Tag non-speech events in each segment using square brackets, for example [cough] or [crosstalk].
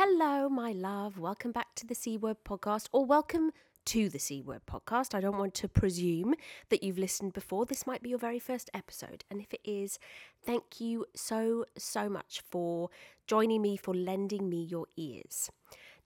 Hello, my love. Welcome back to the C Word podcast, or welcome to the C Word podcast. I don't want to presume that you've listened before. This might be your very first episode. And if it is, thank you so, so much for joining me, for lending me your ears.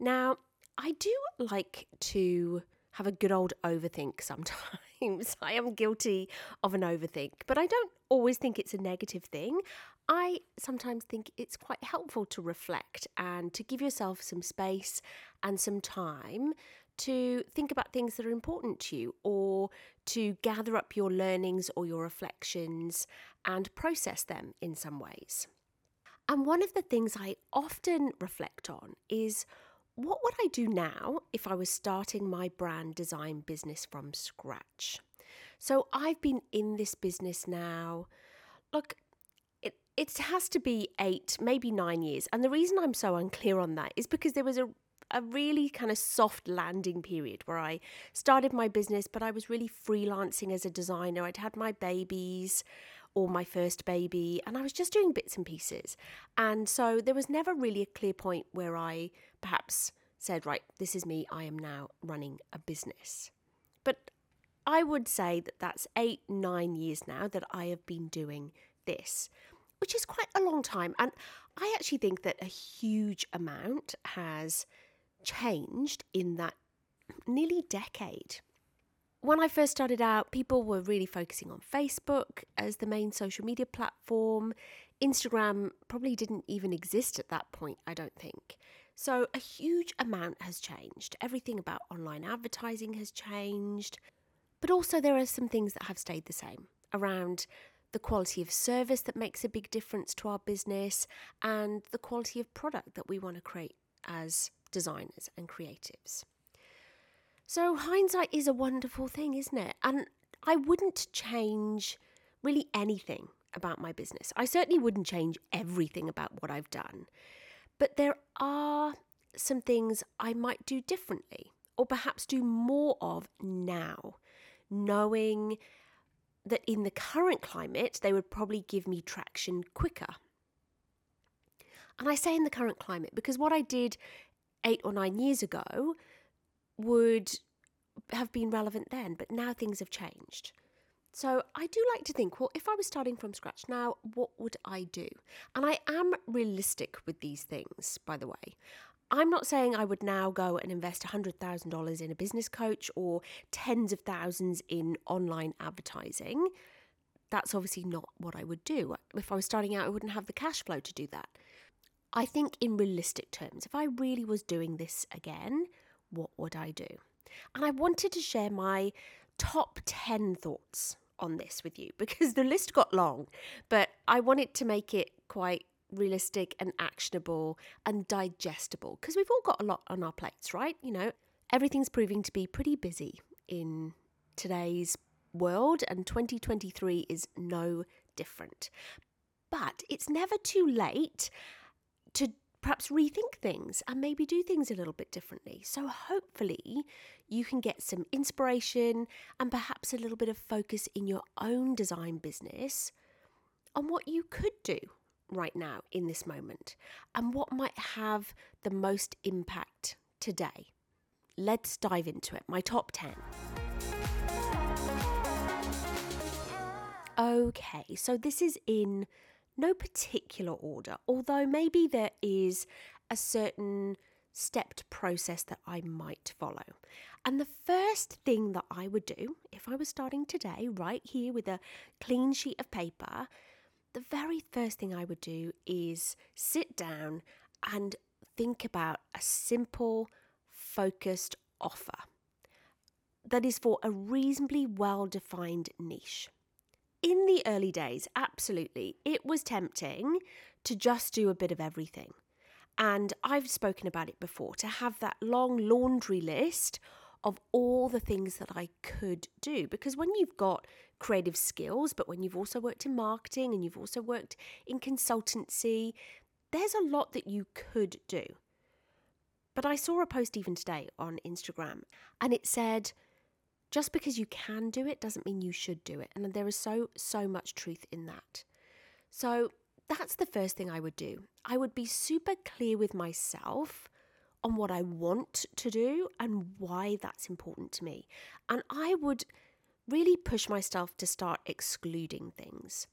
Now, I do like to have a good old overthink [laughs] sometimes. I am guilty of an overthink, but I don't always think it's a negative thing. I sometimes think it's quite helpful to reflect and to give yourself some space and some time to think about things that are important to you or to gather up your learnings or your reflections and process them in some ways. And one of the things I often reflect on is what would I do now if I was starting my brand design business from scratch? So I've been in this business now. Look, it, has to be eight, maybe nine years. And the reason I'm so unclear on that is because there was a a really kind of soft landing period where I started my business, but I was really freelancing as a designer. I'd had my babies or my first baby, and I was just doing bits and pieces. And so there was never really a clear point where I perhaps said, right, this is me, I am now running a business. But I would say that that's eight, nine years now that I have been doing this, which is quite a long time. And I actually think that a huge amount has changed in that nearly decade when I first started out, people were really focusing on Facebook as the main social media platform. Instagram probably didn't even exist at that point, I don't think. So, a huge amount has changed. Everything about online advertising has changed. But also, there are some things that have stayed the same around the quality of service that makes a big difference to our business and the quality of product that we want to create as designers and creatives. So, hindsight is a wonderful thing, isn't it? And I wouldn't change really anything about my business. I certainly wouldn't change everything about what I've done. But there are some things I might do differently, or perhaps do more of now, knowing that in the current climate, they would probably give me traction quicker. And I say in the current climate because what I did eight or nine years ago would have been relevant then, but now things have changed. So I do like to think, well, if I was starting from scratch now, what would I do? And I am realistic with these things, by the way. I'm not saying I would now go and invest $100,000 in a business coach or tens of thousands in online advertising. That's obviously not what I would do. If I was starting out, I wouldn't have the cash flow to do that. I think, in realistic terms, if I really was doing this again, what would I do? And I wanted to share my top 10 thoughts on this with you [laughs] because the list got long, but I wanted to make it quite realistic and actionable and digestible because we've all got a lot on our plates, right? You know, everything's proving to be pretty busy in today's world, and 2023 is no different. But it's never too late to perhaps rethink things and maybe do things a little bit differently. So, hopefully, you can get some inspiration and perhaps a little bit of focus in your own design business on what you could do right now in this moment and what might have the most impact today. Let's dive into it. My top 10. Okay, so this is in no particular order, although maybe there is a certain stepped process that I might follow. And the first thing that I would do if I was starting today, right here with a clean sheet of paper, the very first thing I would do is sit down and think about a simple, focused offer that is for a reasonably well defined niche in the early days, absolutely, it was tempting to just do a bit of everything. And I've spoken about it before to have that long laundry list of all the things that I could do. Because when you've got creative skills, but when you've also worked in marketing and you've also worked in consultancy, there's a lot that you could do. But I saw a post even today on Instagram and it said, just because you can do it doesn't mean you should do it. And there is so, so much truth in that. So that's the first thing I would do. I would be super clear with myself on what I want to do and why that's important to me. And I would really push myself to start excluding things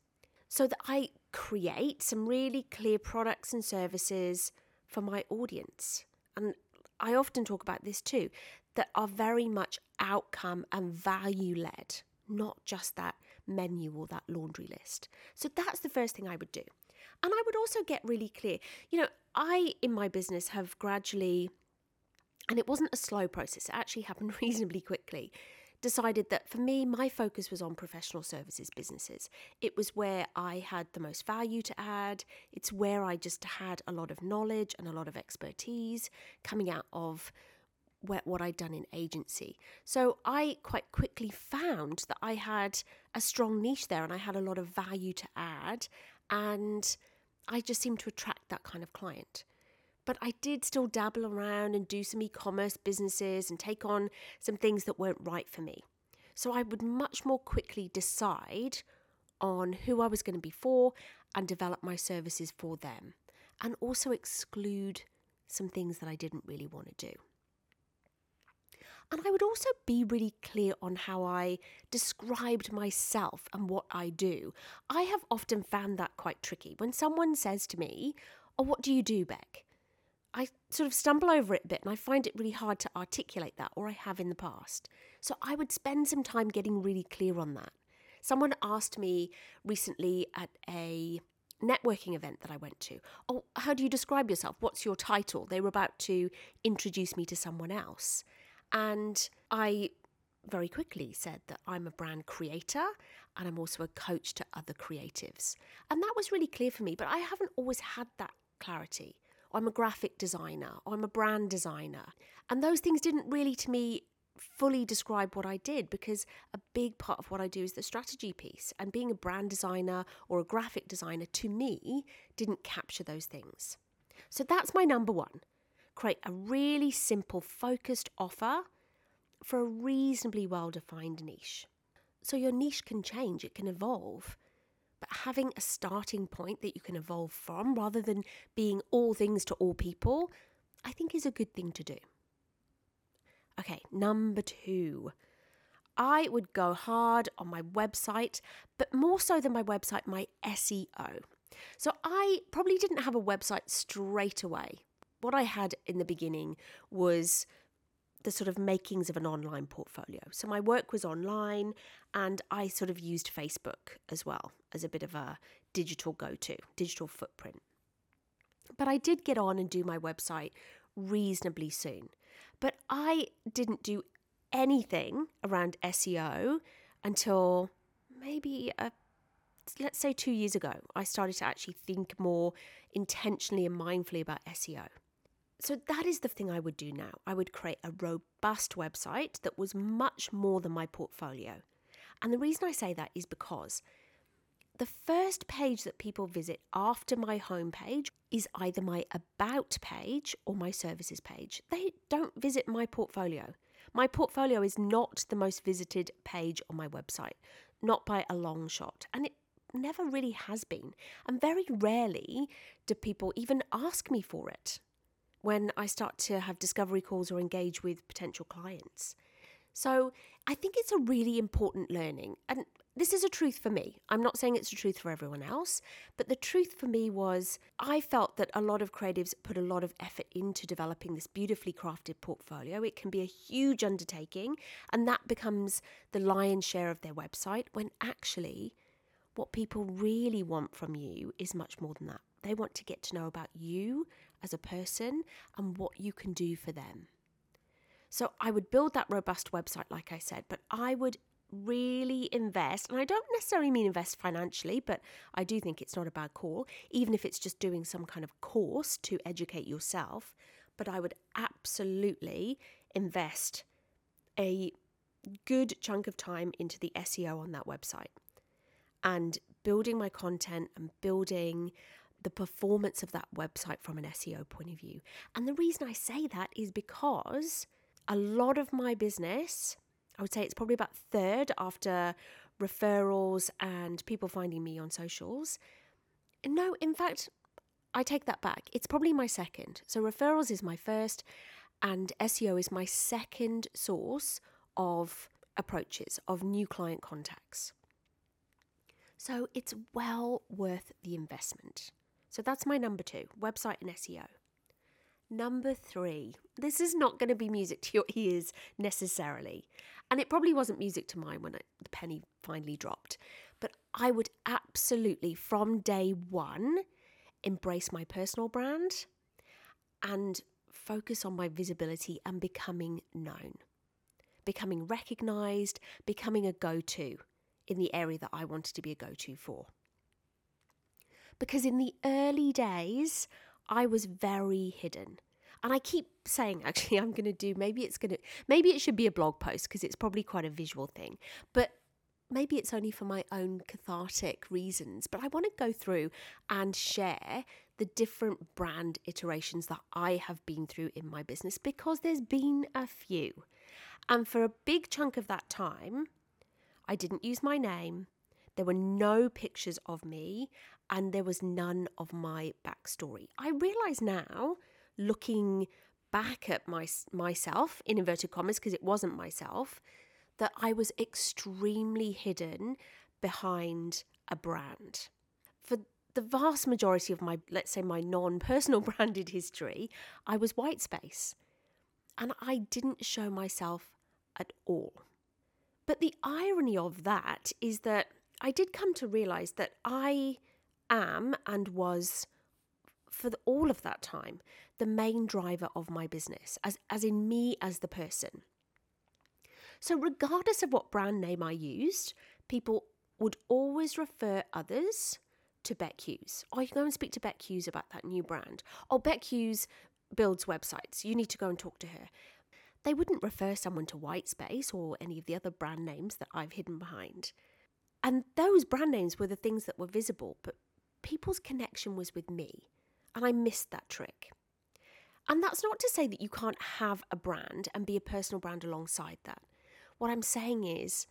so that I create some really clear products and services for my audience. And I often talk about this too that are very much outcome and value led, not just that menu or that laundry list. So that's the first thing I would do. And I would also get really clear. You know, I, in my business, have gradually, and it wasn't a slow process, it actually happened [laughs] reasonably quickly, decided that for me, my focus was on professional services businesses. It was where I had the most value to add. It's where I just had a lot of knowledge and a lot of expertise coming out of what I'd done in agency. So I quite quickly found that I had a strong niche there and I had a lot of value to add. And I just seemed to attract that kind of client. But I did still dabble around and do some e commerce businesses and take on some things that weren't right for me. So I would much more quickly decide on who I was going to be for and develop my services for them, and also exclude some things that I didn't really want to do. And I would also be really clear on how I described myself and what I do. I have often found that quite tricky. When someone says to me, Oh, what do you do, Bec? I sort of stumble over it a bit and I find it really hard to articulate that, or I have in the past. So I would spend some time getting really clear on that. Someone asked me recently at a networking event that I went to, Oh, how do you describe yourself? What's your title? They were about to introduce me to someone else. And I very quickly said that I'm a brand creator and I'm also a coach to other creatives. And that was really clear for me, but I haven't always had that clarity. I'm a graphic designer, I'm a brand designer. And those things didn't really, to me, fully describe what I did because a big part of what I do is the strategy piece. And being a brand designer or a graphic designer to me didn't capture those things. So that's my number one create a really simple, focused offer for a reasonably well defined niche. So your niche can change, it can evolve. Having a starting point that you can evolve from rather than being all things to all people, I think is a good thing to do. Okay, number two. I would go hard on my website, but more so than my website, my SEO. So I probably didn't have a website straight away what I had in the beginning was the sort of makings of an online portfolio. So my work was online and I sort of used Facebook as well as a bit of a digital go to, digital footprint. But I did get on and do my website reasonably soon. But I didn't do anything around SEO until maybe a, let's say two years ago. I started to actually think more intentionally and mindfully about SEO. So that is the thing I would do now. I would create a robust website that was much more than my portfolio. And the reason I say that is because the first page that people visit after my homepage is either my about page or my services page. They don't visit my portfolio. My portfolio is not the most visited page on my website, not by a long shot. And it never really has been. And very rarely do people even ask me for it when I start to have discovery calls or engage with potential clients. So I think it's a really important learning. And this is a truth for me. I'm not saying it's a truth for everyone else, but the truth for me was I felt that a lot of creatives put a lot of effort into developing this beautifully crafted portfolio. It can be a huge undertaking, and that becomes the lion's share of their website when actually what people really want from you is much more than that. They want to get to know about you as a person and what you can do for them. So I would build that robust website, like I said, but I would really invest, and I don't necessarily mean invest financially, but I do think it's not a bad call, even if it's just doing some kind of course to educate yourself. But I would absolutely invest a good chunk of time into the SEO on that website and building my content and building the performance of that website from an SEO point of view. And the reason I say that is because a lot of my business, I would say it's probably about third after referrals and people finding me on socials. No, in fact, I take that back. It's probably my second. So referrals is my first, and SEO is my second source of approaches, of new client contacts. So it's well worth the investment. So that's my number two website and SEO. Number three, this is not going to be music to your [laughs] ears necessarily. And it probably wasn't music to mine when it, the penny finally dropped. But I would absolutely, from day one, embrace my personal brand and focus on my visibility and becoming known, becoming recognized, becoming a go to in the area that I wanted to be a go to for. Because in the early days, I was very hidden. And I keep saying, [laughs] actually, I'm going to do, maybe it's going to, maybe it should be a blog post because it's probably quite a visual thing. But maybe it's only for my own cathartic reasons. But I want to go through and share the different brand iterations that I have been through in my business because there's been a few. And for a big chunk of that time, I didn't use my name. There were no pictures of me and there was none of my backstory. I realize now, looking back at my, myself, in inverted commas, because it wasn't myself, that I was extremely hidden behind a brand. For the vast majority of my, let's say, my non personal [laughs] branded history, I was white space. And I didn't show myself at all. But the irony of that is that I did come to realize that I am and was for the, all of that time the main driver of my business, as, as in me as the person. So, regardless of what brand name I used, people would always refer others to Bec Hughes. Or you go and speak to Bec Hughes about that new brand. Or Bec Hughes builds websites. You need to go and talk to her. They wouldn't refer someone to Whitespace or any of the other brand names that I've hidden behind. And those brand names were the things that were visible, but people's connection was with me. And I missed that trick. And that's not to say that you can't have a brand and be a personal brand alongside that. What I'm saying is,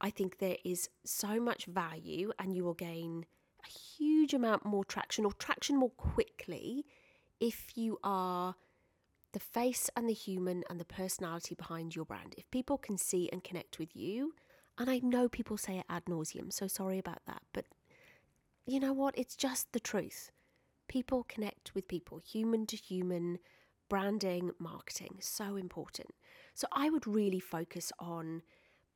I think there is so much value and you will gain a huge amount more traction or traction more quickly if you are the face and the human and the personality behind your brand. If people can see and connect with you, and I know people say it ad nauseum, so sorry about that, but you know what? It's just the truth. People connect with people, human to human, branding, marketing, so important. So I would really focus on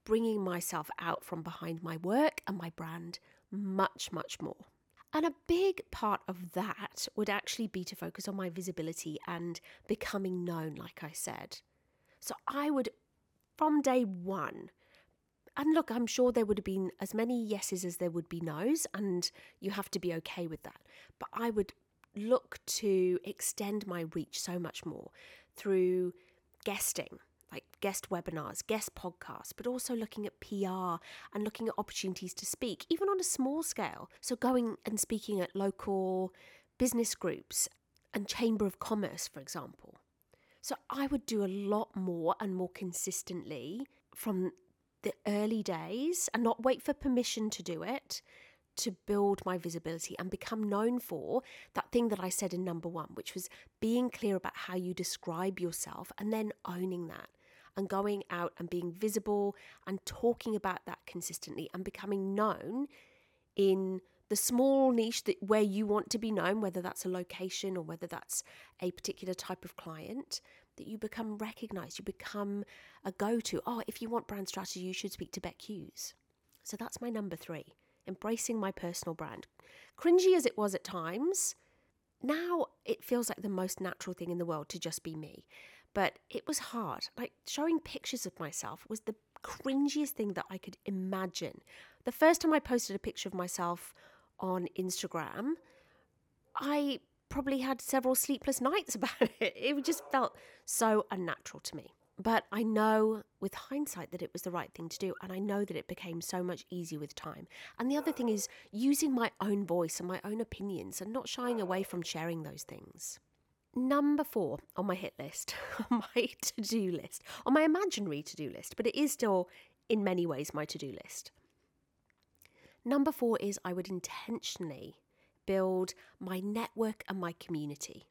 bringing myself out from behind my work and my brand much, much more. And a big part of that would actually be to focus on my visibility and becoming known, like I said. So I would, from day one, and look, I'm sure there would have been as many yeses as there would be no's, and you have to be okay with that. But I would look to extend my reach so much more through guesting, like guest webinars, guest podcasts, but also looking at PR and looking at opportunities to speak, even on a small scale. So, going and speaking at local business groups and Chamber of Commerce, for example. So, I would do a lot more and more consistently from the early days and not wait for permission to do it to build my visibility and become known for that thing that I said in number one, which was being clear about how you describe yourself and then owning that and going out and being visible and talking about that consistently and becoming known in the small niche that where you want to be known whether that's a location or whether that's a particular type of client that you become recognized you become a go-to oh if you want brand strategy you should speak to Bec Hughes so that's my number 3 embracing my personal brand. Cringy as it was at times, now it feels like the most natural thing in the world to just be me. But it was hard. Like showing pictures of myself was the cringiest thing that I could imagine. The first time I posted a picture of myself on Instagram, I probably had several sleepless nights [laughs] about it. It just felt so unnatural to me. But I know with hindsight that it was the right thing to do, and I know that it became so much easier with time. And the other thing is using my own voice and my own opinions and not shying away from sharing those things. Number four on my hit list, [laughs] on my to do list, on my imaginary to do list, but it is still in many ways my to do list. Number four is I would intentionally build my network and my community.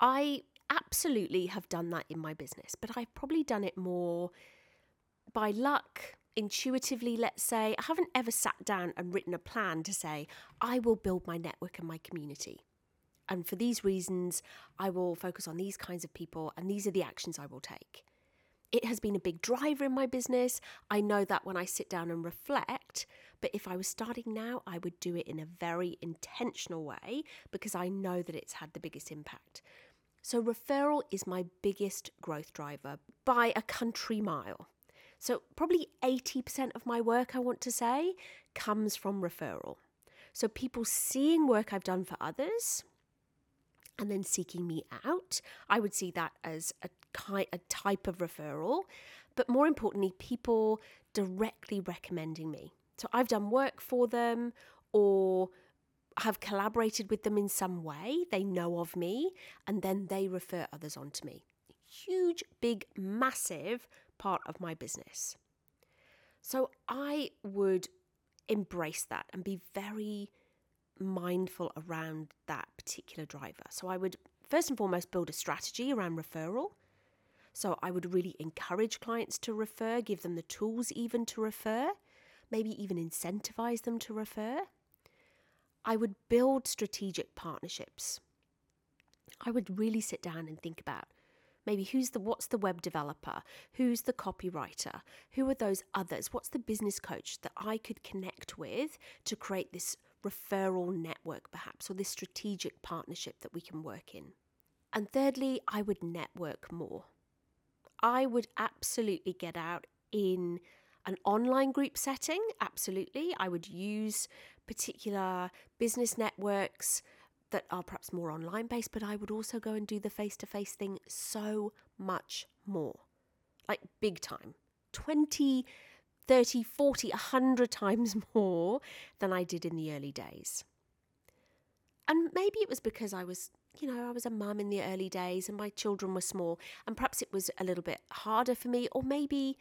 I absolutely have done that in my business, but I've probably done it more by luck, intuitively, let's say. I haven't ever sat down and written a plan to say, I will build my network and my community. And for these reasons, I will focus on these kinds of people, and these are the actions I will take. It has been a big driver in my business. I know that when I sit down and reflect, but if I was starting now, I would do it in a very intentional way because I know that it's had the biggest impact. So, referral is my biggest growth driver by a country mile. So, probably 80% of my work, I want to say, comes from referral. So, people seeing work I've done for others and then seeking me out, I would see that as a, kind, a type of referral. But more importantly, people directly recommending me. So, I've done work for them or have collaborated with them in some way, they know of me, and then they refer others on to me. Huge, big, massive part of my business. So I would embrace that and be very mindful around that particular driver. So I would first and foremost build a strategy around referral. So I would really encourage clients to refer, give them the tools even to refer, maybe even incentivize them to refer. I would build strategic partnerships. I would really sit down and think about maybe who's the what's the web developer, who's the copywriter, who are those others, what's the business coach that I could connect with to create this referral network perhaps or this strategic partnership that we can work in. And thirdly, I would network more. I would absolutely get out in an online group setting, absolutely. I would use particular business networks that are perhaps more online based, but I would also go and do the face to face thing so much more. Like big time. 20, 30, 40, 100 [laughs] times more than I did in the early days. And maybe it was because I was, you know, I was a mum in the early days and my children were small, and perhaps it was a little bit harder for me, or maybe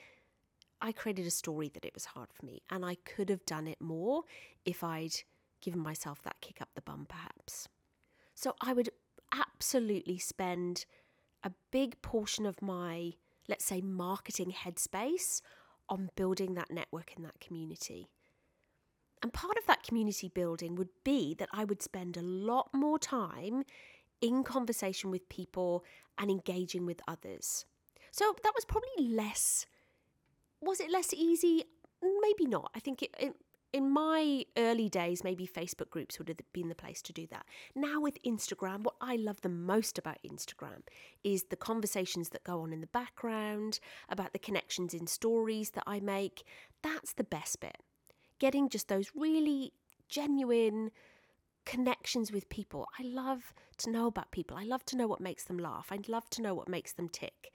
I created a story that it was hard for me, and I could have done it more if I'd given myself that kick up the bum, perhaps. So I would absolutely spend a big portion of my, let's say, marketing headspace on building that network in that community. And part of that community building would be that I would spend a lot more time in conversation with people and engaging with others. So that was probably less was it less easy? Maybe not. I think it, it, in my early days, maybe Facebook groups would have been the place to do that. Now, with Instagram, what I love the most about Instagram is the conversations that go on in the background, about the connections in stories that I make. That's the best bit. Getting just those really genuine connections with people. I love to know about people. I love to know what makes them laugh. I love to know what makes them tick.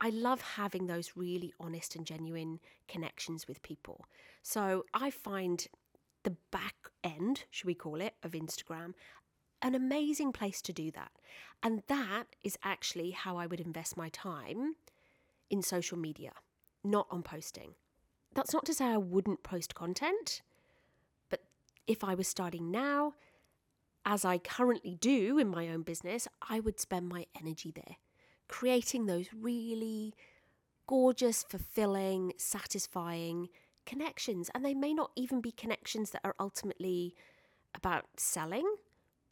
I love having those really honest and genuine connections with people. So I find the back end, should we call it, of Instagram an amazing place to do that. And that is actually how I would invest my time in social media, not on posting. That's not to say I wouldn't post content, but if I was starting now, as I currently do in my own business, I would spend my energy there creating those really gorgeous, fulfilling, satisfying connections. And they may not even be connections that are ultimately about selling.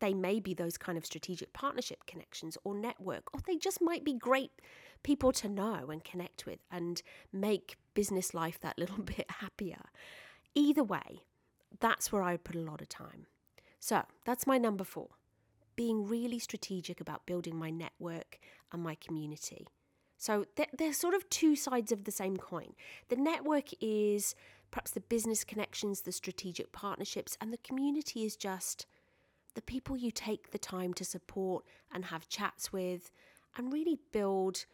They may be those kind of strategic partnership connections or network, or they just might be great people to know and connect with and make business life that little [laughs] bit happier. Either way, that's where I would put a lot of time. So that's my number four being really strategic about building my network and my community. So they're, sort of two sides of the same coin. The network is perhaps the business connections, the strategic partnerships, and the community is just the people you take the time to support and have chats with and really build,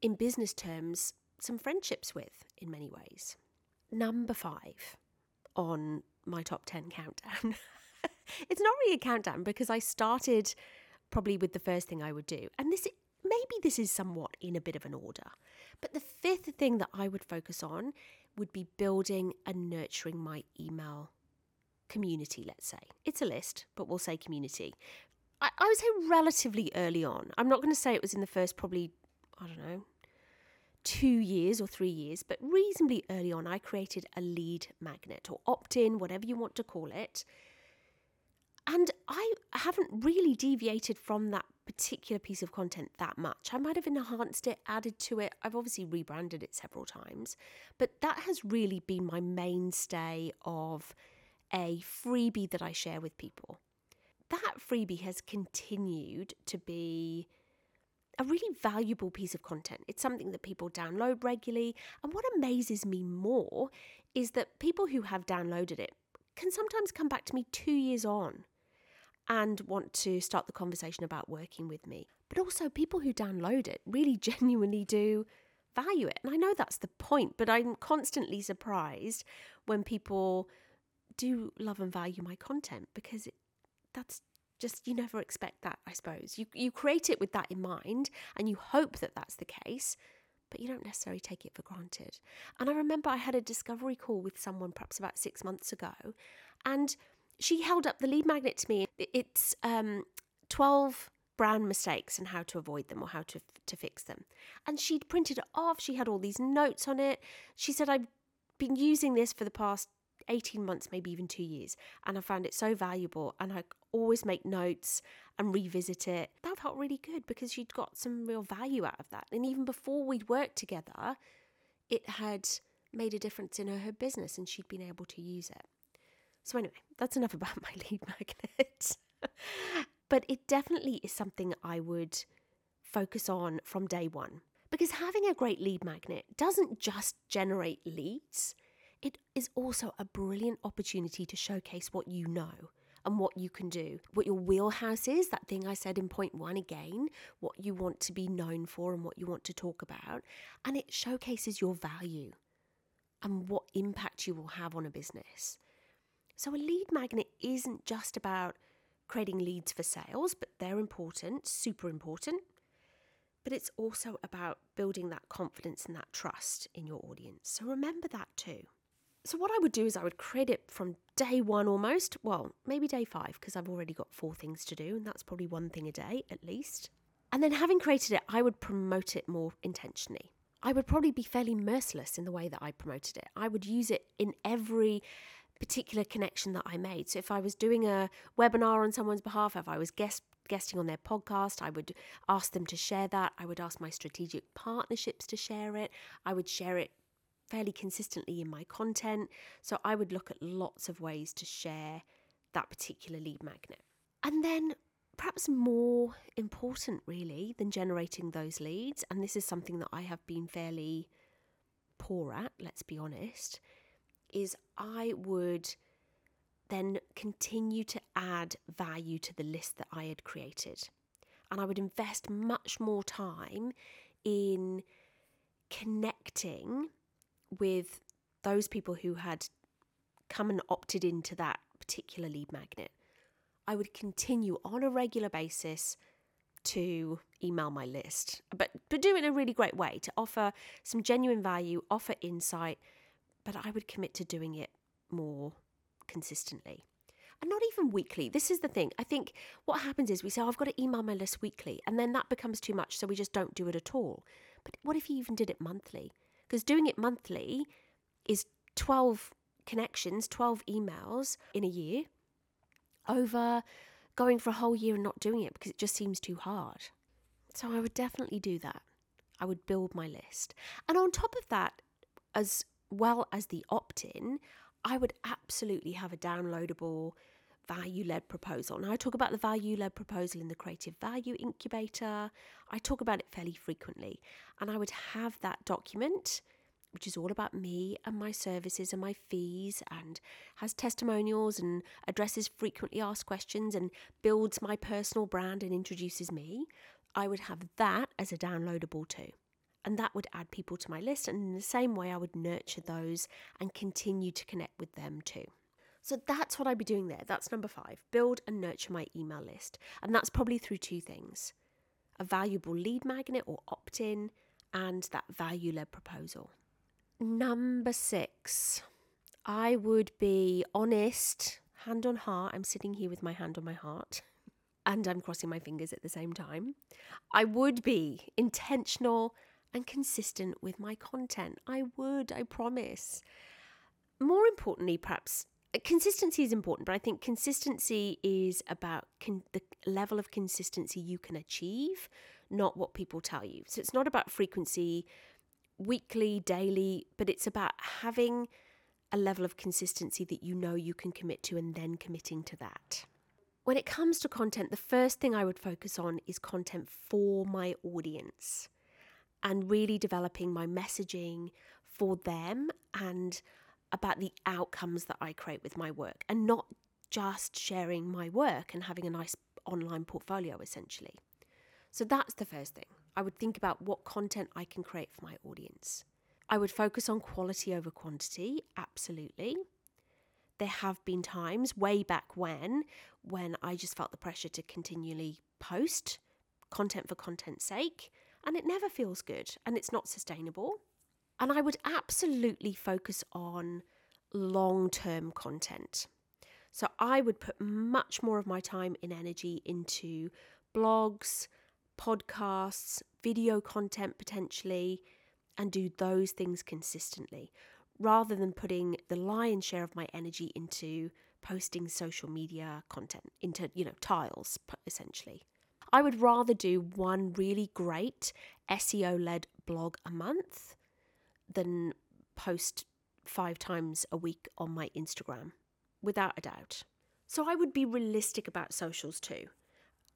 in business terms, some friendships with in many ways. Number five on my top 10 countdown. [laughs] it's not really a countdown because I started probably with the first thing I would do. And this maybe this is somewhat in a bit of an order. But the fifth thing that I would focus on would be building and nurturing my email community, let's say. It's a list, but we'll say community. I, I would say relatively early on. I'm not going to say it was in the first probably, I don't know, two years or three years, but reasonably early on, I created a lead magnet or opt in, whatever you want to call it. And I haven't really deviated from that particular piece of content that much. I might have enhanced it, added to it. I've obviously rebranded it several times, but that has really been my mainstay of a freebie that I share with people. That freebie has continued to be a really valuable piece of content. It's something that people download regularly. And what amazes me more is that people who have downloaded it can sometimes come back to me two years on and want to start the conversation about working with me. But also, people who download it really [laughs] genuinely do value it. And I know that's the point, but I'm constantly surprised when people do love and value my content because it, that's just you never expect that i suppose you you create it with that in mind and you hope that that's the case but you don't necessarily take it for granted and i remember i had a discovery call with someone perhaps about 6 months ago and she held up the lead magnet to me. It's um, 12 brand mistakes and how to avoid them or how to, to fix them. And she'd printed it off. She had all these notes on it. She said, I've been using this for the past 18 months, maybe even two years. And I found it so valuable. And I always make notes and revisit it. That felt really good because she'd got some real value out of that. And even before we'd worked together, it had made a difference in her, her business and she'd been able to use it. So, anyway, that's enough about [laughs] my lead magnet. but it definitely is something I would focus on from day one. Because having a great lead magnet doesn't just generate leads, it is also a brilliant opportunity to showcase what you know and what you can do, what your wheelhouse is, that thing I said in point one again, what you want to be known for and what you want to talk about. And it showcases your value and what impact you will have on a business. So, a lead magnet isn't just about creating leads for sales, but they're important, super important. But it's also about building that confidence and that trust in your audience. So, remember that too. So, what I would do is I would create it from day one almost. Well, maybe day five, because I've already got four things to do, and that's probably one thing a day at least. And then, having created it, I would promote it more intentionally. I would probably be fairly merciless in the way that I promoted it. I would use it in every particular connection that I made. So if I was doing a webinar on someone's behalf, if I was guest guesting on their podcast, I would ask them to share that. I would ask my strategic partnerships to share it. I would share it fairly consistently in my content. So I would look at lots of ways to share that particular lead magnet. And then perhaps more important really than generating those leads and this is something that I have been fairly poor at, let's be honest, is I would then continue to add value to the list that I had created. And I would invest much more time in connecting with those people who had come and opted into that particular lead magnet. I would continue on a regular basis to email my list, but, but do it in a really great way to offer some genuine value, offer insight, but I would commit to doing it more consistently. And not even weekly. This is the thing. I think what happens is we say, oh, I've got to email my list weekly, and then that becomes too much, so we just don't do it at all. But what if you even did it monthly? Because doing it monthly is 12 connections, 12 emails in a year over going for a whole year and not doing it because it just seems too hard. So I would definitely do that. I would build my list. And on top of that, as well as the opt in, I would absolutely have a downloadable value led proposal. Now, I talk about the value led proposal in the Creative Value Incubator. I talk about it fairly frequently. And I would have that document, which is all about me and my services and my fees, and has testimonials and addresses frequently asked questions and builds my personal brand and introduces me. I would have that as a downloadable too. And that would add people to my list. And in the same way, I would nurture those and continue to connect with them too. So that's what I'd be doing there. That's number five build and nurture my email list. And that's probably through two things a valuable lead magnet or opt in, and that value led proposal. Number six, I would be honest, hand on heart. I'm sitting here with my hand on my heart [laughs] and I'm crossing my fingers at the same time. I would be intentional and consistent with my content. I would, I promise. More importantly, perhaps uh, consistency is important, but I think consistency is about con- the level of consistency you can achieve, not what people tell you. So it's not about frequency, weekly, daily, but it's about having a level of consistency that you know you can commit to and then committing to that. When it comes to content, the first thing I would focus on is content for my audience and really developing my messaging for them and about the outcomes that I create with my work and not just sharing my work and having a nice online portfolio essentially. So that's the first thing. I would think about what content I can create for my audience. I would focus on quality over quantity, absolutely. There have been times way back when when I just felt the pressure to continually post content for content's sake and it never feels good and it's not sustainable. And I would absolutely focus on long term content. So I would put much more of my time and energy into blogs, podcasts, video content potentially, and do those things consistently rather than putting the lion's share of my energy into posting social media content, into, you know, tiles essentially. I would rather do one really great SEO led blog a month than post five times a week on my Instagram, without a doubt. So I would be realistic about socials too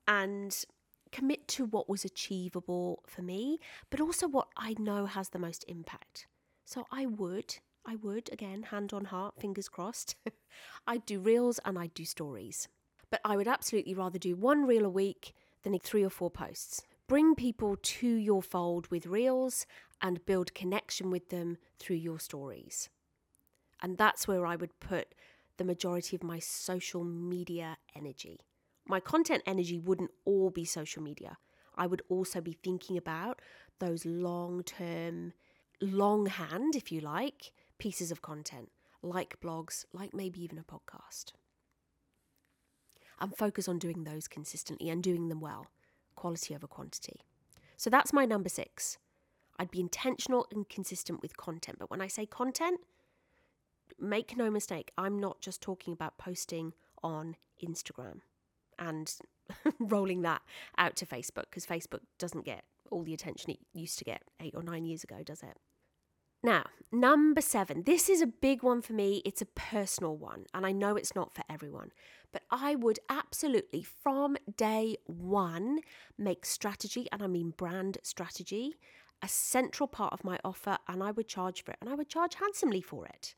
and commit to what was achievable for me, but also what I know has the most impact. So I would, I would, again, hand on heart, fingers crossed, [laughs] I'd do reels and I'd do stories. But I would absolutely rather do one reel a week than three or four posts. Bring people to your fold with reels and build connection with them through your stories. And that's where I would put the majority of my social media energy. My content energy wouldn't all be social media. I would also be thinking about those long term, longhand, if you like, pieces of content, like blogs, like maybe even a podcast. And focus on doing those consistently and doing them well, quality over quantity. So that's my number six. I'd be intentional and consistent with content. But when I say content, make no mistake, I'm not just talking about posting on Instagram and [laughs] rolling that out to Facebook because Facebook doesn't get all the attention it used to get eight or nine years ago, does it? Now, number seven. This is a big one for me. It's a personal one, and I know it's not for everyone, but I would absolutely, from day one, make strategy, and I mean brand strategy, a central part of my offer, and I would charge for it, and I would charge handsomely for it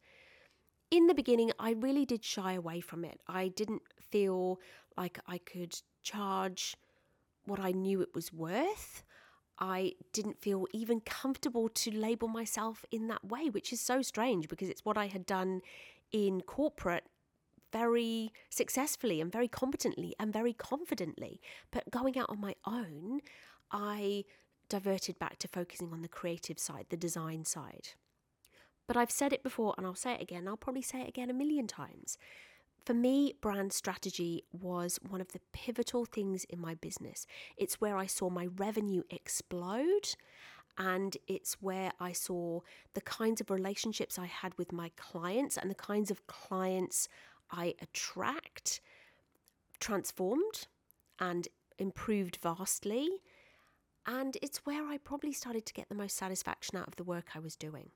in the beginning, I really did shy away from it. I didn't feel like I could charge what I knew it was worth. I didn't feel even comfortable to label myself in that way, which is so strange because it's what I had done in corporate very successfully and very competently and very confidently. But going out on my own, I diverted back to focusing on the creative side, the design side. But I've said it before and I'll say it again. I'll probably say it again a million times. For me, brand strategy was one of the pivotal things in my business. It's where I saw my revenue explode and it's where I saw the kinds of relationships I had with my clients and the kinds of clients I attract transformed and improved vastly. And it's where I probably started to get the most satisfaction out of the work I was doing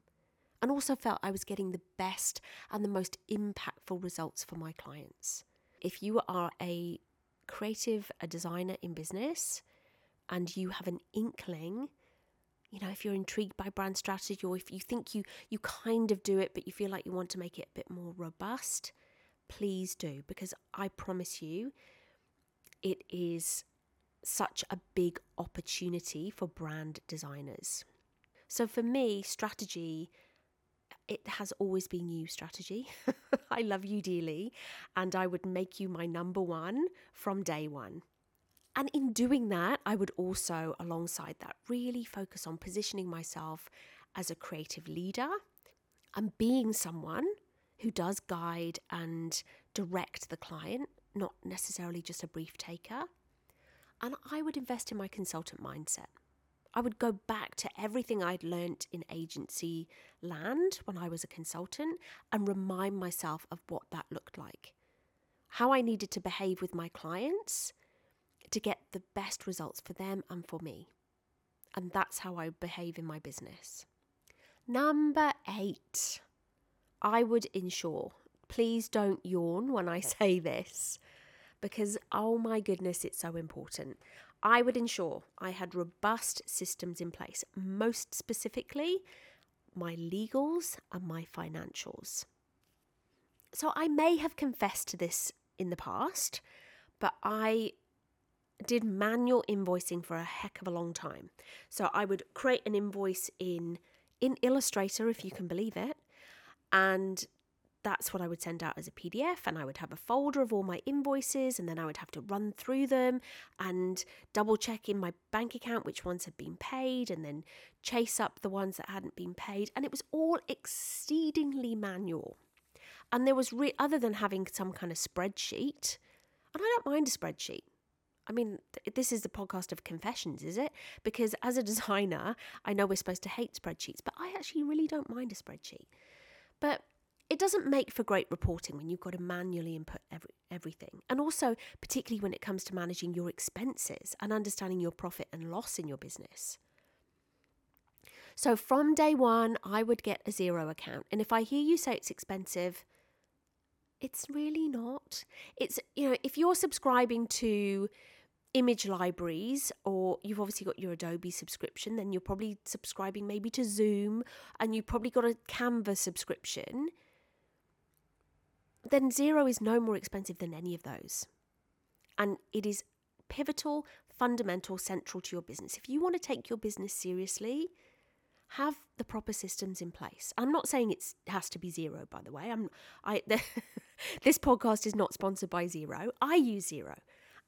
and also felt I was getting the best and the most impactful results for my clients. If you are a creative, a designer in business, and you have an inkling, you know, if you're intrigued by brand strategy or if you think you you kind of do it but you feel like you want to make it a bit more robust, please do because I promise you it is such a big opportunity for brand designers. So for me, strategy it has always been you strategy. [laughs] I love you dearly and I would make you my number one from day one. And in doing that, I would also, alongside that, really focus on positioning myself as a creative leader and being someone who does guide and direct the client, not necessarily just a brief taker. And I would invest in my consultant mindset. I would go back to everything I'd learnt in agency land when I was a consultant and remind myself of what that looked like. How I needed to behave with my clients to get the best results for them and for me. And that's how I behave in my business. Number eight, I would ensure, please don't yawn when I [laughs] say this, because oh my goodness, it's so important. I would ensure I had robust systems in place, most specifically, my legals and my financials. So I may have confessed to this in the past, but I did manual invoicing for a heck of a long time. So I would create an invoice in in Illustrator if you can believe it, and that's what I would send out as a PDF and I would have a folder of all my invoices and then I would have to run through them and double check in my bank account which ones had been paid and then chase up the ones that hadn't been paid and it was all exceedingly manual. And there was re- other than having some kind of spreadsheet, and I don't mind a spreadsheet. I mean, th- this is the podcast of confessions, is it? Because as a designer, I know we're supposed to hate spreadsheets, but I actually really don't mind a spreadsheet. But it doesn't make for great reporting when you've got to manually input every, everything. And also, particularly when it comes to managing your expenses and understanding your profit and loss in your business. So, from day one, I would get a Xero account. And if I hear you say it's expensive, it's really not. It's, you know, if you're subscribing to image libraries or you've obviously got your Adobe subscription, then you're probably subscribing maybe to Zoom and you've probably got a Canva subscription, then Xero is no more expensive than any of those. And it is pivotal, fundamental, central to your business. If you want to take your business seriously, have the proper systems in place. I'm not saying it has to be Xero, by the way. I'm I [laughs] this podcast is not sponsored by Xero. I use Xero,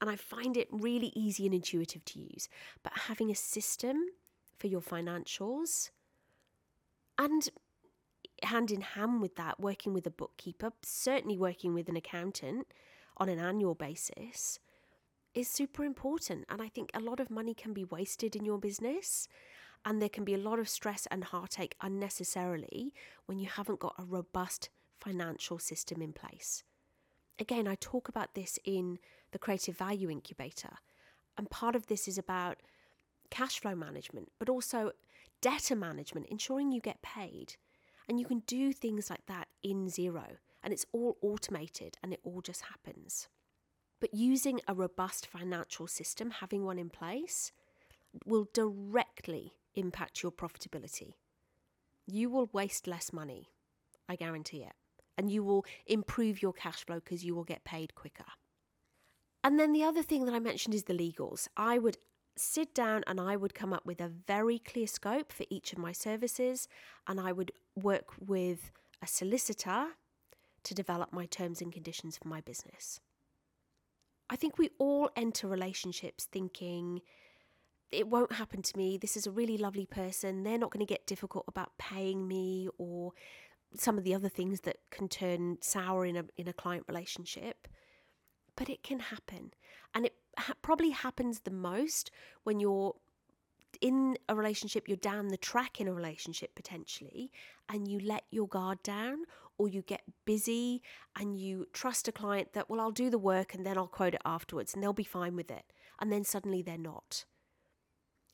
and I find it really easy and intuitive to use. But having a system for your financials and hand in hand with that, working with a bookkeeper, certainly working with an accountant on an annual basis, is super important. And I think a lot of money can be wasted in your business. And there can be a lot of stress and heartache unnecessarily when you haven't got a robust financial system in place. Again, I talk about this in the Creative Value Incubator. And part of this is about cash flow management, but also debtor management, ensuring you get paid. And you can do things like that in Xero, and it's all automated and it all just happens. But using a robust financial system, having one in place, will directly impact your profitability. You will waste less money, I guarantee it. And you will improve your cash flow because you will get paid quicker. And then the other thing that I mentioned is the legals. I would sit down and I would come up with a very clear scope for each of my services, and I would work with a solicitor to develop my terms and conditions for my business. I think we all enter relationships thinking, it won't happen to me. This is a really lovely person. They're not going to get difficult about paying me or some of the other things that can turn sour in a in a client relationship but it can happen. And it ha- probably happens the most when you're in a relationship, you're down the track in a relationship potentially, and you let your guard down, or you get busy and you trust a client that, well, I'll do the work and then I'll quote it afterwards and they'll be fine with it. And then suddenly they're not.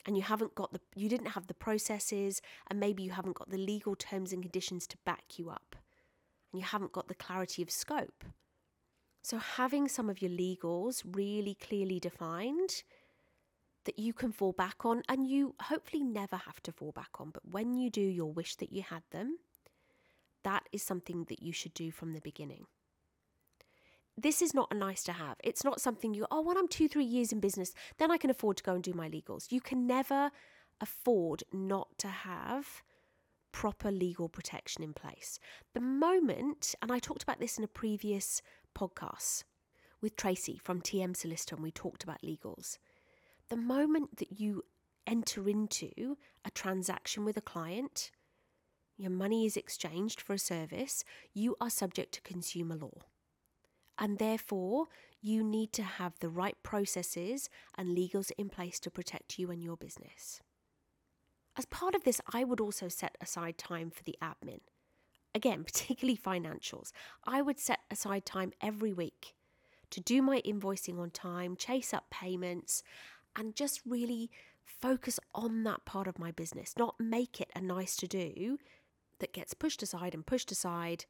And you haven't got the, you didn't have the processes, and maybe you haven't got the legal terms and conditions to back you up. And you haven't got the clarity of scope. So, having some of your legals really clearly defined that you can fall back on, and you hopefully never have to fall back on, but when you do, you'll wish that you had them. That is something that you should do from the beginning. This is not a nice to have. It's not something you, oh, when I'm two, three years in business, then I can afford to go and do my legals. You can never afford not to have proper legal protection in place. The moment, and I talked about this in a previous podcast with Tracy from TM Solicitor, and we talked about legals the moment that you enter into a transaction with a client, your money is exchanged for a service, you are subject to consumer law. And therefore, you need to have the right processes and legals in place to protect you and your business. As part of this, I would also set aside time for the admin. Again, [laughs] particularly financials. I would set aside time every week to do my invoicing on time, chase up payments, and just really focus on that part of my business, not make it a nice to do that gets pushed aside and pushed aside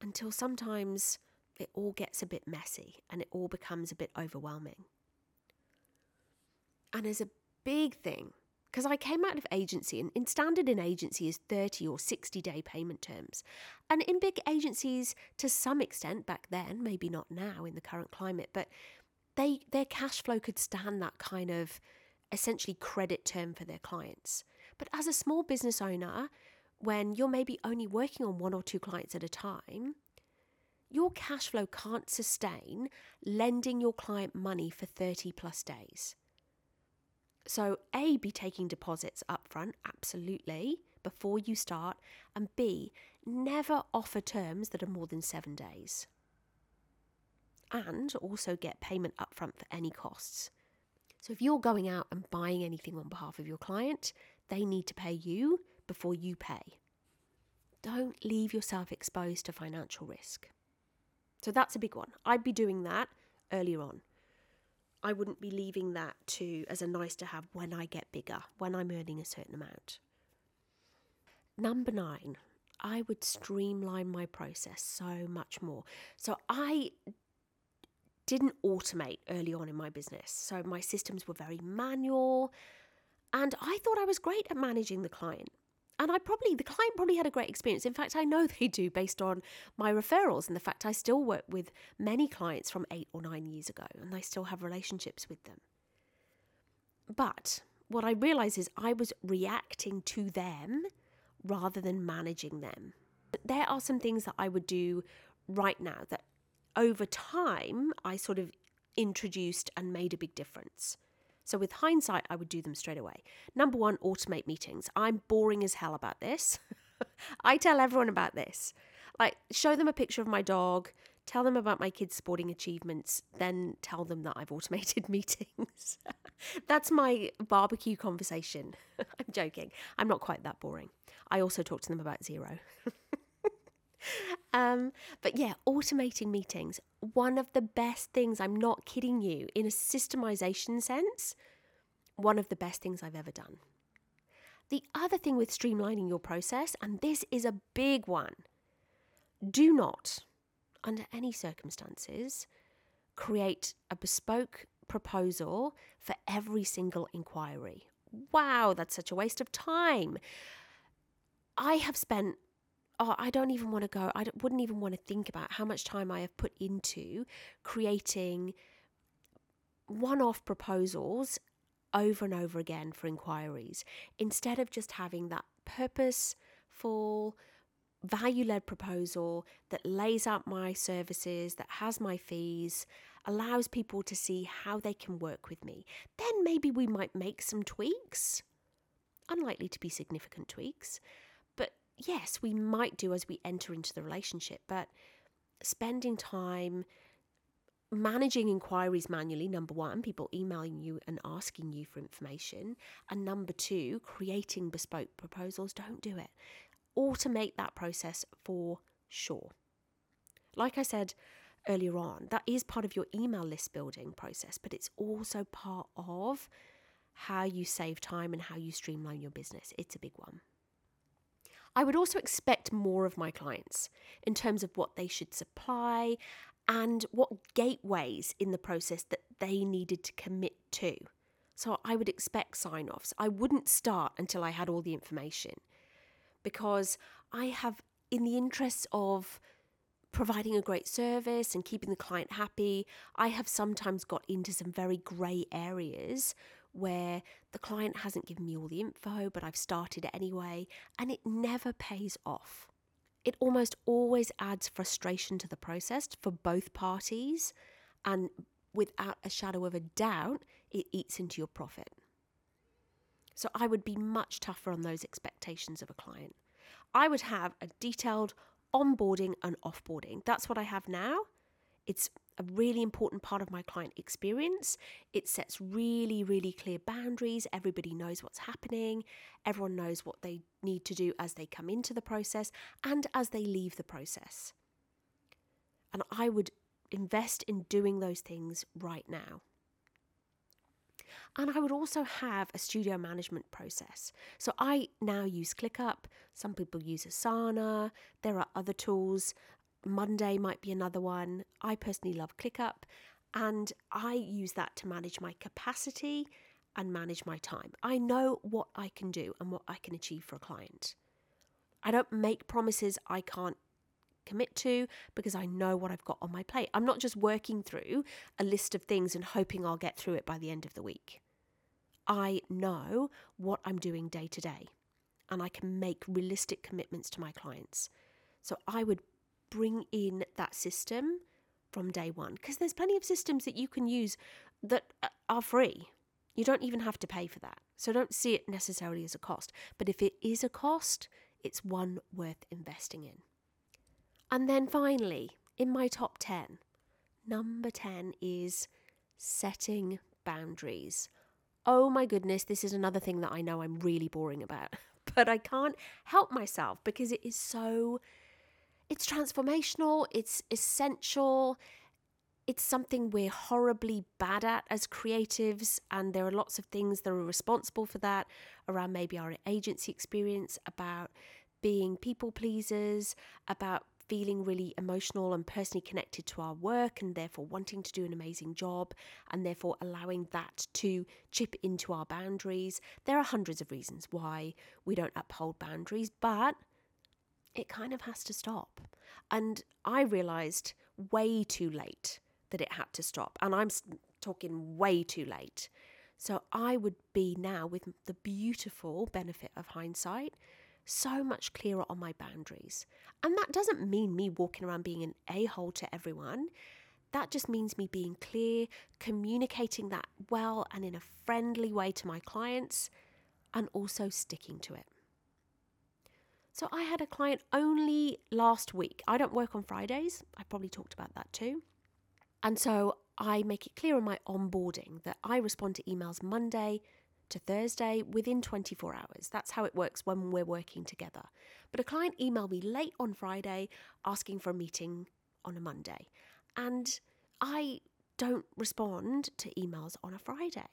until sometimes it all gets a bit messy and it all becomes a bit overwhelming. And as a big thing, because I came out of agency, and in standard in agency is 30 or 60 day payment terms. And in big agencies, to some extent back then, maybe not now in the current climate, but they their cash flow could stand that kind of essentially credit term for their clients. But as a small business owner, when you're maybe only working on one or two clients at a time, your cash flow can't sustain lending your client money for 30 plus days. So, A, be taking deposits up front, absolutely, before you start, and B, never offer terms that are more than seven days and also get payment upfront for any costs. So if you're going out and buying anything on behalf of your client, they need to pay you before you pay. Don't leave yourself exposed to financial risk. So that's a big one. I'd be doing that earlier on. I wouldn't be leaving that to as a nice to have when I get bigger, when I'm earning a certain amount. Number nine, I would streamline my process so much more. So I didn't automate early on in my business. So my systems were very manual. And I thought I was great at managing the client. And I probably, the client probably had a great experience. In fact, I know [laughs] they do based on my referrals and the fact I still work with many clients from eight or nine years ago and I still have relationships with them. But what I realized is I was reacting to them rather than managing them. There are some things that I would do right now that over time, I sort of introduced and made a big difference. So, with hindsight, I would do them straight away. Number one, automate meetings. I'm boring as hell about this. [laughs] I tell everyone about this. Like, show them a picture of my dog, tell them about my kids' sporting achievements, then tell them that I've [laughs] automated meetings. [laughs] That's my barbecue conversation. I'm joking. I'm not quite that boring. I also talk to them about Xero. um, but yeah, automating meetings, one of the best things, I'm not kidding you, in a systemization sense, one of the best things I've ever done. The other thing with streamlining your process, and this is a big one, do not, under any circumstances, create a bespoke proposal for every single inquiry. Wow, that's such a waste of time. I have spent oh, I don't even want to go, I wouldn't even want to think about how much time I have put into creating one off proposals over and over again for inquiries instead of just having that purposeful, value led proposal that lays out my services, that has my fees, allows people to see how they can work with me. Then maybe we might make some tweaks, unlikely to be significant tweaks, yes, we might do as we enter into the relationship, but spending time managing inquiries manually, number one, people emailing you and asking you for information, and number two, creating bespoke proposals, don't do it. Automate that process for sure. Like I said earlier on, that is part of your email list building process, but it's also part of how you save time and how you streamline your business. It's a big one. I would also expect more of my clients in terms of what they should supply and what gateways in the process that they needed to commit to. So I would expect sign offs. I wouldn't start until I had all the information because I have, in the interests of providing a great service and keeping the client happy, I have sometimes got into some very grey areas where the client hasn't given me all the info, but I've started it anyway, and it never pays off. It almost always adds frustration to the process for both parties, and without a shadow of a doubt, it eats into your profit. So I would be much tougher on those expectations of a client. I would have a detailed onboarding and offboarding. That's what I have now. It's a really important part of my client experience. It sets really, really clear boundaries. Everybody knows what's happening. Everyone knows what they need to do as they come into the process and as they leave the process. And I would invest in doing those things right now. And I would also have a studio management process. So I now use ClickUp. Some people use Asana. There are other tools. Monday might be another one. I personally love ClickUp. And I use that to manage my capacity and manage my time. I know what I can do and what I can achieve for a client. I don't make promises I can't commit to because I know what I've got on my plate. I'm not just working through a list of things and hoping I'll get through it by the end of the week. I know what I'm doing day to day and I can make realistic commitments to my clients. So I would bring in that system from day one because there's plenty of systems that you can use that uh, are free. You don't even have to pay for that. So don't see it necessarily as a cost. But if it is a cost, it's one worth investing in. And then finally, in my top 10, number 10 is setting boundaries. Oh my goodness, this is another thing that I know I'm really boring about, [laughs] but I can't help myself because it is so it's transformational, it's essential. It's something we're horribly bad at as creatives, and there are lots of things that are responsible for that around maybe our agency experience, about being people pleasers, about feeling really emotional and personally connected to our work and therefore wanting to do an amazing job and therefore allowing that to chip into our boundaries. There are hundreds of reasons why we don't uphold boundaries, but it kind of has to stop. And I realized way too late that it had to stop. And I'm talking way too late. So I would be now, with the beautiful benefit of hindsight, so much clearer on my boundaries. And that doesn't mean me walking around being an a hole to everyone. That just means me being clear, communicating that well and in a friendly way to my clients, and also sticking to it. So I had a client only last week. I don't work on Fridays. I probably talked about that too. And so I make it clear on my onboarding that I respond to emails Monday, to Thursday within 24 hours. That's how it works when we're working together. But a client emailed me late on Friday asking for a meeting on a Monday. And I don't respond to emails on a Friday.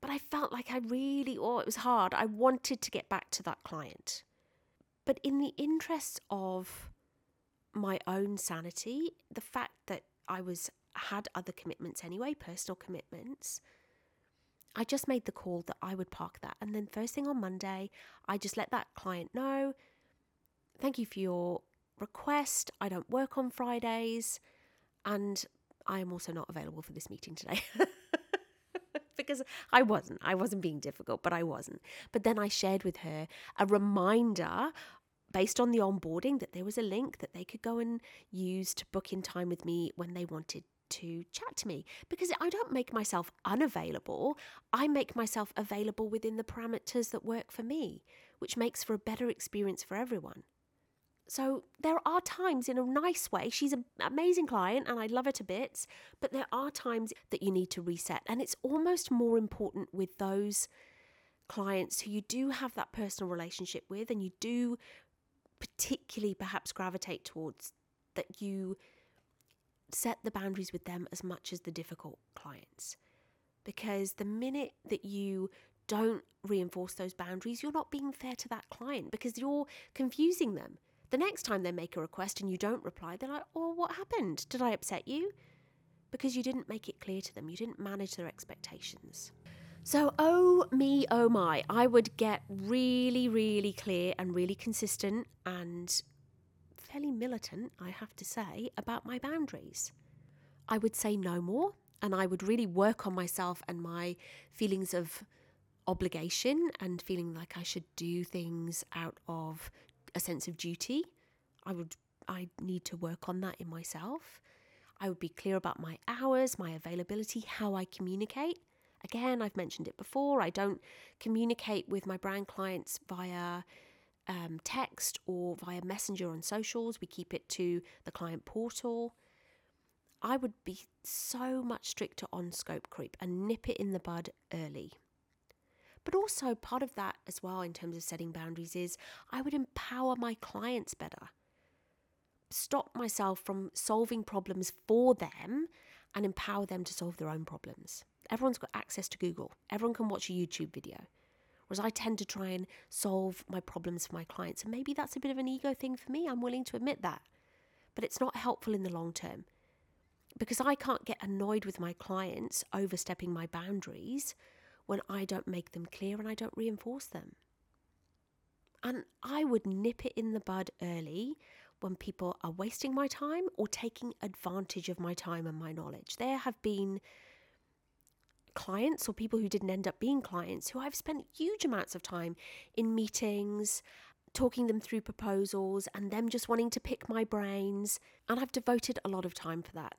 But I felt like I really, oh, it was hard. I wanted to get back to that client. But in the interests of my own sanity, the fact that I was had other commitments anyway, personal commitments, I just made the call that I would park that. And then first thing on Monday, I just let that client know thank you for your request. I don't work on Fridays. And I am also not available for this meeting today. [laughs] because I wasn't. I wasn't being difficult, but I wasn't. But then I shared with her a reminder based on the onboarding that there was a link that they could go and use to book in time with me when they wanted to chat to me because I don't make myself unavailable. I make myself available within the parameters that work for me, which makes for a better experience for everyone. So there are times in a nice way, she's an amazing client and I love her to bits, but there are times that you need to reset. And it's almost more important with those clients who you do have that personal relationship with and you do particularly perhaps gravitate towards that you set the boundaries with them as much as the difficult clients. Because the minute that you don't reinforce those boundaries, you're not being fair to that client because you're confusing them. The next time they make a request and you don't reply, they're like, oh, what happened? Did I upset you? Because you didn't make it clear to them, you didn't manage their expectations. So, oh me, oh my, I would get really, really clear and really consistent and fairly militant, I have to say, about my boundaries. I would say no more and I would really work on myself and my feelings of obligation and feeling like I should do things out of a sense of duty. I would I need to work on that in myself. I would be clear about my hours, my availability, how I communicate. Again, I've mentioned it before. I don't communicate with my brand clients via um, text or via messenger on socials. We keep it to the client portal. I would be so much stricter on scope creep and nip it in the bud early. But also, part of that as well, in terms of setting boundaries, is I would empower my clients better. Stop myself from solving problems for them and empower them to solve their own problems. Everyone's got access to Google, everyone can watch a YouTube video. Whereas I tend to try and solve my problems for my clients. And maybe that's a bit of an ego thing for me. I'm willing to admit that. But it's not helpful in the long term because I can't get annoyed with my clients overstepping my boundaries when I don't make them clear and I don't reinforce them. And I would nip it in the bud early when people are wasting my time or taking advantage of my time and my knowledge. There have been clients or people who didn't end up being clients who I've spent huge amounts of time in meetings, talking them through proposals, and them just wanting to pick my brains. And I've devoted a lot of time for that.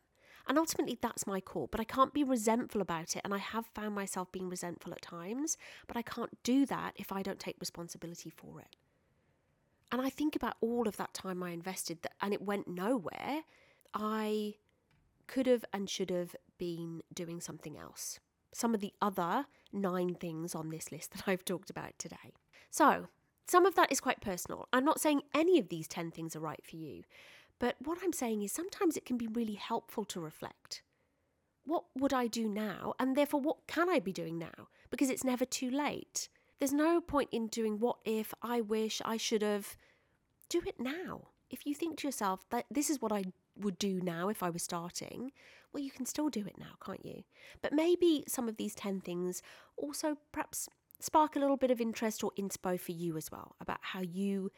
And ultimately, that's my call. But I can't be resentful about it. And I have found myself being resentful at times. But I can't do that if I don't take responsibility for it. And I think about all of that time I invested that, and it went nowhere. I could have and should have been doing something else. Some of the other nine things on this list that I've talked about today. So, some of that is quite personal. I'm not saying any of these 10 things are right for you, but what I'm saying is sometimes it can be really helpful to reflect. What would I do now? And therefore, what can I be doing now? Because it's never too late. There's no point in doing what if, I wish, I should have. Do it now. If you think to yourself that this is what I would do now if I was starting, well, you can still do it now, can't you? But maybe some of these 10 things also perhaps spark a little bit of interest or inspo for you as well about how you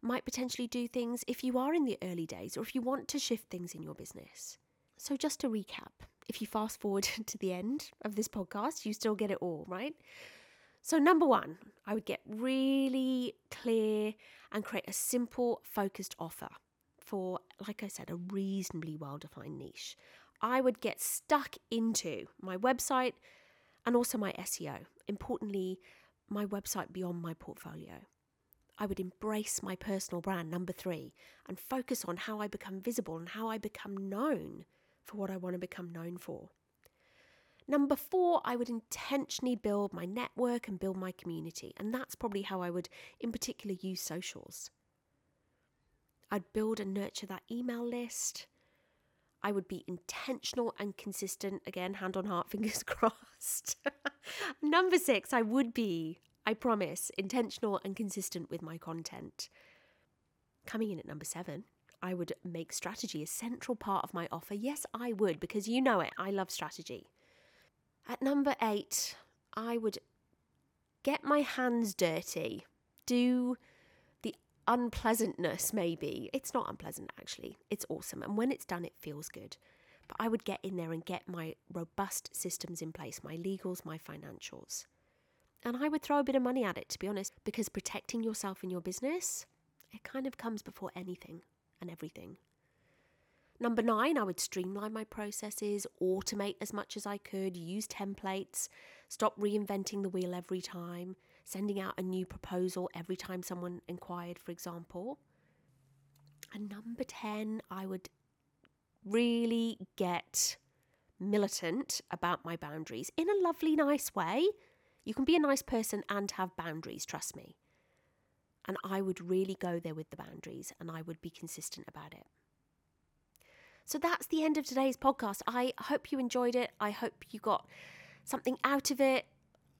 might potentially do things if you are in the early days or if you want to shift things in your business. So, just to recap, if you fast forward [laughs] to the end of this podcast, you still get it all, right? So, number one, I would get really clear and create a simple, focused offer for, like I said, a reasonably well defined niche. I would get stuck into my website and also my SEO. Importantly, my website beyond my portfolio. I would embrace my personal brand, number three, and focus on how I become visible and how I become known for what I want to become known for. Number four, I would intentionally build my network and build my community. And that's probably how I would, in particular, use socials. I'd build and nurture that email list. I would be intentional and consistent. Again, hand on heart, [laughs] fingers crossed. [laughs] Number six, I would be I promise, intentional and consistent with my content. Coming in at number seven, I would make strategy a central part of my offer. Yes, I would, because you know it, I love strategy. At number eight, I would get my hands dirty, do the unpleasantness, maybe. It's not unpleasant, actually, it's awesome. And when it's done, it feels good. But I would get in there and get my robust systems in place my legals, my financials. And I would throw a bit of money at it, to be honest, because protecting yourself and your business, it kind of comes before anything and everything. Number nine, I would streamline my processes, automate as much as I could, use templates, stop reinventing the wheel every time, sending out a new proposal every time someone inquired, for example. And number 10, I would really get militant about my boundaries in a lovely, nice way you can be a nice person and have boundaries, trust me. And I would really go there with the boundaries and I would be consistent about it. So that's the end of today's podcast. I hope you enjoyed it. I hope you got something out of it.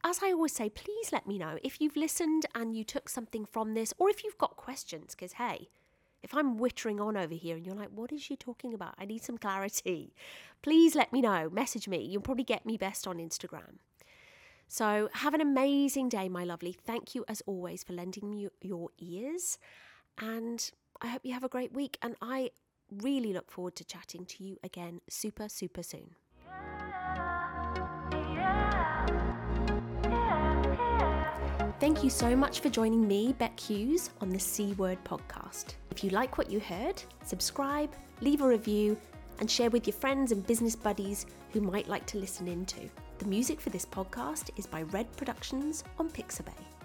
As I always say, please let me know if you've listened and you took something from this or if you've got questions, because hey, If I'm wittering on over here and you're like, what is she talking about? I need some clarity. Please let me know. Message me. You'll probably get me best on Instagram. So, have an amazing day, my lovely. Thank you, as always, for lending me your ears. And I hope you have a great week. And I really look forward to chatting to you again super, super soon. Thank you so much for joining me, Bec Hughes, on the C Word podcast. If you like what you heard, subscribe, leave a review, and share with your friends and business buddies who might like to listen in too. The music for this podcast is by Red Productions on Pixabay.